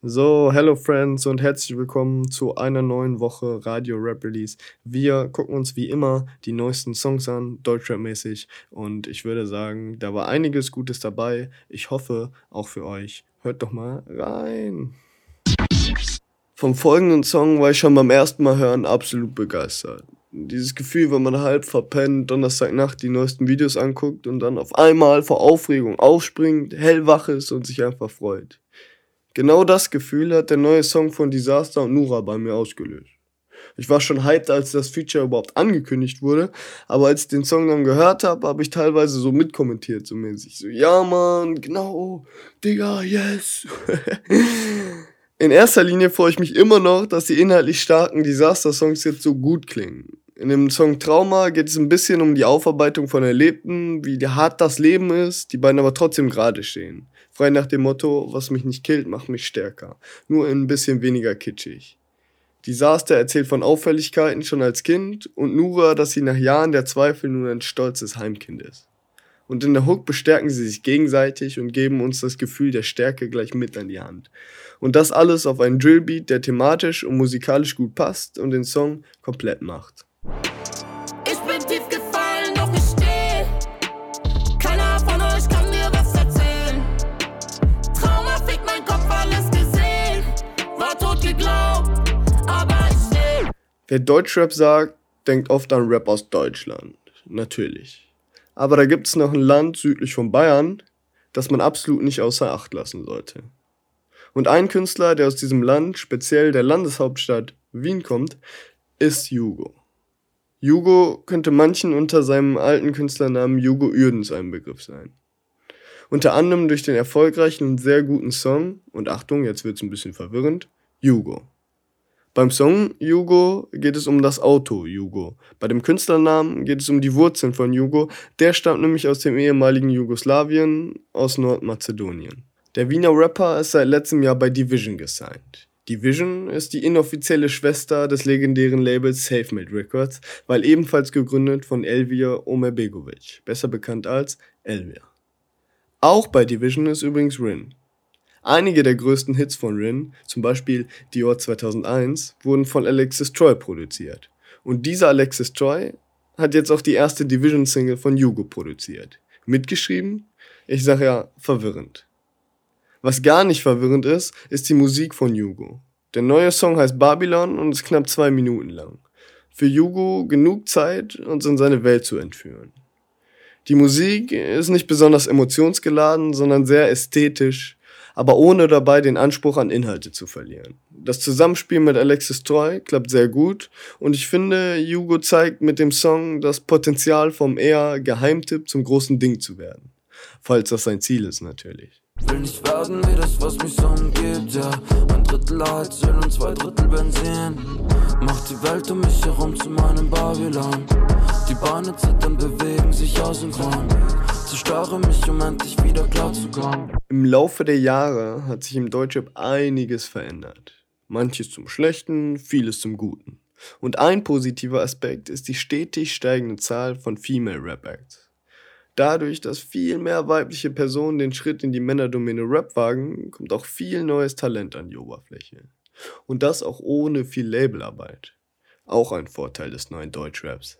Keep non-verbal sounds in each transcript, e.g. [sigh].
So, hello Friends und herzlich willkommen zu einer neuen Woche Radio Rap Release. Wir gucken uns wie immer die neuesten Songs an, Deutschrap-mäßig. Und ich würde sagen, da war einiges Gutes dabei. Ich hoffe, auch für euch. Hört doch mal rein. Vom folgenden Song war ich schon beim ersten Mal hören absolut begeistert. Dieses Gefühl, wenn man halb verpennt, Donnerstagnacht die neuesten Videos anguckt und dann auf einmal vor Aufregung aufspringt, hellwach ist und sich einfach freut. Genau das Gefühl hat der neue Song von Disaster und Nura bei mir ausgelöst. Ich war schon hyped, als das Feature überhaupt angekündigt wurde, aber als ich den Song dann gehört habe, habe ich teilweise so mitkommentiert, so mäßig. So, ja Mann, genau, Digga, yes. [laughs] In erster Linie freue ich mich immer noch, dass die inhaltlich starken Disaster-Songs jetzt so gut klingen. In dem Song Trauma geht es ein bisschen um die Aufarbeitung von Erlebten, wie hart das Leben ist, die beiden aber trotzdem gerade stehen. Frei nach dem Motto, was mich nicht killt, macht mich stärker. Nur ein bisschen weniger kitschig. Disaster erzählt von Auffälligkeiten schon als Kind und Nura, dass sie nach Jahren der Zweifel nun ein stolzes Heimkind ist. Und in der Hook bestärken sie sich gegenseitig und geben uns das Gefühl der Stärke gleich mit an die Hand. Und das alles auf einen Drillbeat, der thematisch und musikalisch gut passt und den Song komplett macht. Wer Deutschrap sagt, denkt oft an Rap aus Deutschland. Natürlich. Aber da gibt es noch ein Land südlich von Bayern, das man absolut nicht außer Acht lassen sollte. Und ein Künstler, der aus diesem Land, speziell der Landeshauptstadt Wien kommt, ist Jugo. Jugo könnte manchen unter seinem alten Künstlernamen Jugo Uerdens ein Begriff sein. Unter anderem durch den erfolgreichen und sehr guten Song, und Achtung, jetzt wird's ein bisschen verwirrend, Jugo. Beim Song Jugo geht es um das Auto Jugo. Bei dem Künstlernamen geht es um die Wurzeln von Jugo. Der stammt nämlich aus dem ehemaligen Jugoslawien, aus Nordmazedonien. Der Wiener Rapper ist seit letztem Jahr bei Division gesigned. Division ist die inoffizielle Schwester des legendären Labels SafeMade Records, weil ebenfalls gegründet von Elvir Omerbegovic, besser bekannt als Elvir. Auch bei Division ist übrigens Rin, Einige der größten Hits von Rin, zum Beispiel Dior 2001, wurden von Alexis Troy produziert. Und dieser Alexis Troy hat jetzt auch die erste Division-Single von Yugo produziert. Mitgeschrieben? Ich sag ja, verwirrend. Was gar nicht verwirrend ist, ist die Musik von Yugo. Der neue Song heißt Babylon und ist knapp zwei Minuten lang. Für Yugo genug Zeit, uns in seine Welt zu entführen. Die Musik ist nicht besonders emotionsgeladen, sondern sehr ästhetisch, aber ohne dabei den Anspruch an Inhalte zu verlieren. Das Zusammenspiel mit Alexis Troy klappt sehr gut und ich finde, Hugo zeigt mit dem Song das Potenzial vom eher Geheimtipp zum großen Ding zu werden. Falls das sein Ziel ist natürlich. Will nicht werden wie das, was mich so umgibt, ja. Ein Drittel Heizöl und zwei Drittel Benzin. Macht die Welt um mich herum zu meinem Babylon. Die Beine zittern, bewegen sich asynchron. Zerstöre mich, um endlich wieder klar zu kommen. Im Laufe der Jahre hat sich im Deutschrap einiges verändert. Manches zum Schlechten, vieles zum Guten. Und ein positiver Aspekt ist die stetig steigende Zahl von Female Rap Acts. Dadurch, dass viel mehr weibliche Personen den Schritt in die Männerdomäne Rap wagen, kommt auch viel neues Talent an die Oberfläche. Und das auch ohne viel Labelarbeit. Auch ein Vorteil des neuen Deutschraps.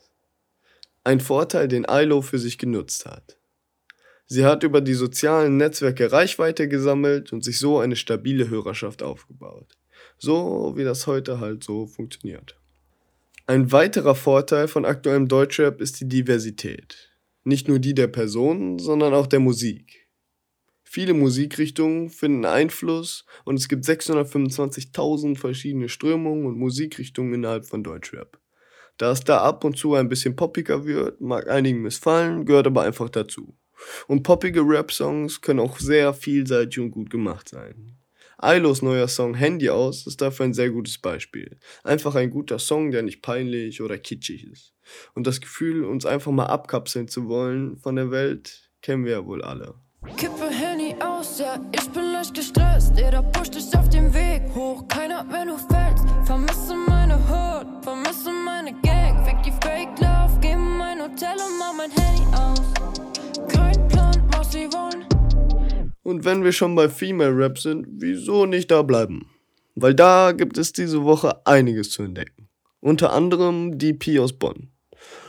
Ein Vorteil, den ILO für sich genutzt hat. Sie hat über die sozialen Netzwerke Reichweite gesammelt und sich so eine stabile Hörerschaft aufgebaut. So wie das heute halt so funktioniert. Ein weiterer Vorteil von aktuellem Deutschrap ist die Diversität. Nicht nur die der Personen, sondern auch der Musik. Viele Musikrichtungen finden Einfluss und es gibt 625.000 verschiedene Strömungen und Musikrichtungen innerhalb von Deutschrap. Da es da ab und zu ein bisschen poppiger wird, mag einigen missfallen, gehört aber einfach dazu. Und poppige Rap-Songs können auch sehr vielseitig und gut gemacht sein. Ilos neuer Song Handy aus ist dafür ein sehr gutes Beispiel. Einfach ein guter Song, der nicht peinlich oder kitschig ist. Und das Gefühl, uns einfach mal abkapseln zu wollen von der Welt, kennen wir ja wohl alle. Kippe Handy aus, ja, ich bin leicht gestresst. Jeder pusht dich auf dem Weg hoch, keiner, wenn du fällst. Vermisse meine Hut, vermisse meine Gang. Fick die Fake Love, geh in mein Hotel und mach mein Handy aus. Und wenn wir schon bei Female Rap sind, wieso nicht da bleiben? Weil da gibt es diese Woche einiges zu entdecken. Unter anderem DP aus Bonn.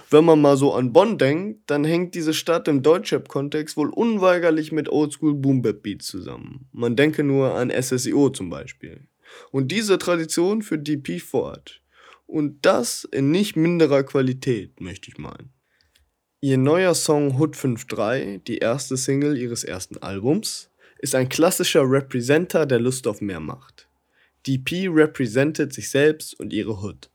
Wenn man mal so an Bonn denkt, dann hängt diese Stadt im Deutschrap-Kontext wohl unweigerlich mit Oldschool Boom Bap Beats zusammen. Man denke nur an SSIO zum Beispiel. Und diese Tradition führt DP fort. Und das in nicht minderer Qualität, möchte ich meinen. Ihr neuer Song Hood 5.3, die erste Single ihres ersten Albums, ist ein klassischer Representer, der Lust auf mehr macht. DP repräsentiert sich selbst und ihre Hood.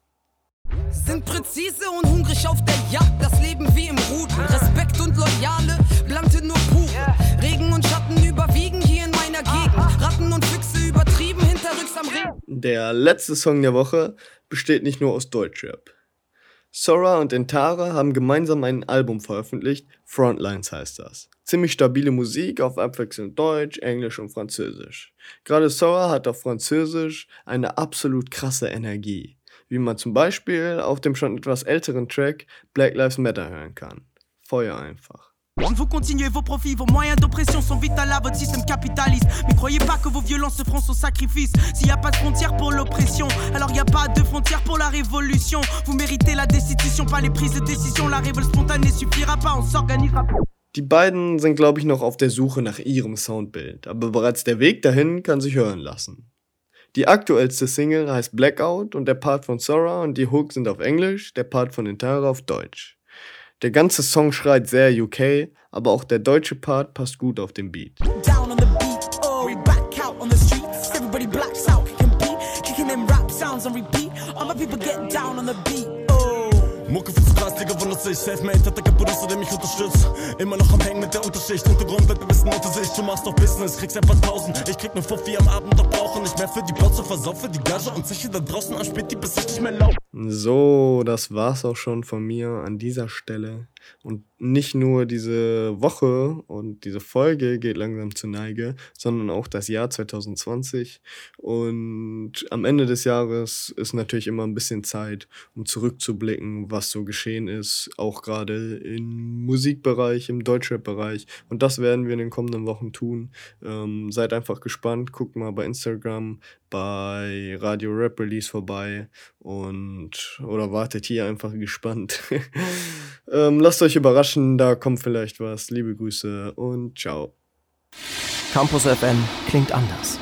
Sind präzise und hungrig auf der Jagd, das Leben wie im Rudel. Respekt und Loyale, Blante nur pure. Regen und Schatten überwiegen hier in meiner Gegend. Ratten und Füchse übertrieben hinterrücks am Ring. Der letzte Song der Woche besteht nicht nur aus Deutschrap. Sora und Intara haben gemeinsam ein Album veröffentlicht, Frontlines heißt das. Ziemlich stabile Musik auf abwechselnd Deutsch, Englisch und Französisch. Gerade Sora hat auf Französisch eine absolut krasse Energie, wie man zum Beispiel auf dem schon etwas älteren Track Black Lives Matter hören kann. Feuer einfach. Vous continuez vos profits, vos moyens d'oppression sont vitaux à votre système capitaliste. Mais croyez pas que vos violences se feront sans sacrifice. S'il n'y a pas de frontières pour l'oppression, alors il n'y a pas de frontières pour la révolution. Vous méritez la destitution, pas les prises de décision. La révolte spontanée suffira pas, on s'organisera pas. Die beiden sind, glaube ich, noch auf der Suche nach ihrem Soundbild, aber bereits der Weg dahin kann sich hören lassen. Die aktuellste Single heißt Blackout und der Part von Sora und die Hook sind auf Englisch, der Part von Intara auf Deutsch. Der ganze Song schreit sehr UK, aber auch der deutsche Part passt gut auf den Beat. Down on the beat, oh, we back out on the streets. Everybody blacks out, compete, kicking them rap sounds on repeat. All my people get down on the beat, oh. Mucke fürs Gras, Digga, wundert sich. Selfmade hat der Producer, der mich unterstützt. Immer noch am Hängen mit der Unterschicht. Hintergrund bleibt ein bisschen unter sich. Du machst doch Business, kriegst einfach tausend. Ich krieg nur Fuffi am Abend, doch brauche nicht mehr für die Botze. Versaufe die Gage und Zeche da draußen an spät die bis ich nicht mehr lauf. So, das war's auch schon von mir an dieser Stelle. Und nicht nur diese Woche und diese Folge geht langsam zur Neige, sondern auch das Jahr 2020. Und am Ende des Jahres ist natürlich immer ein bisschen Zeit, um zurückzublicken, was so geschehen ist, auch gerade im Musikbereich, im Deutschrap-Bereich. Und das werden wir in den kommenden Wochen tun. Ähm, seid einfach gespannt, guckt mal bei Instagram, bei Radio Rap Release vorbei und oder wartet hier einfach gespannt. [laughs] ähm, lasst euch überraschen, da kommt vielleicht was. Liebe Grüße und ciao. Campus FM klingt anders.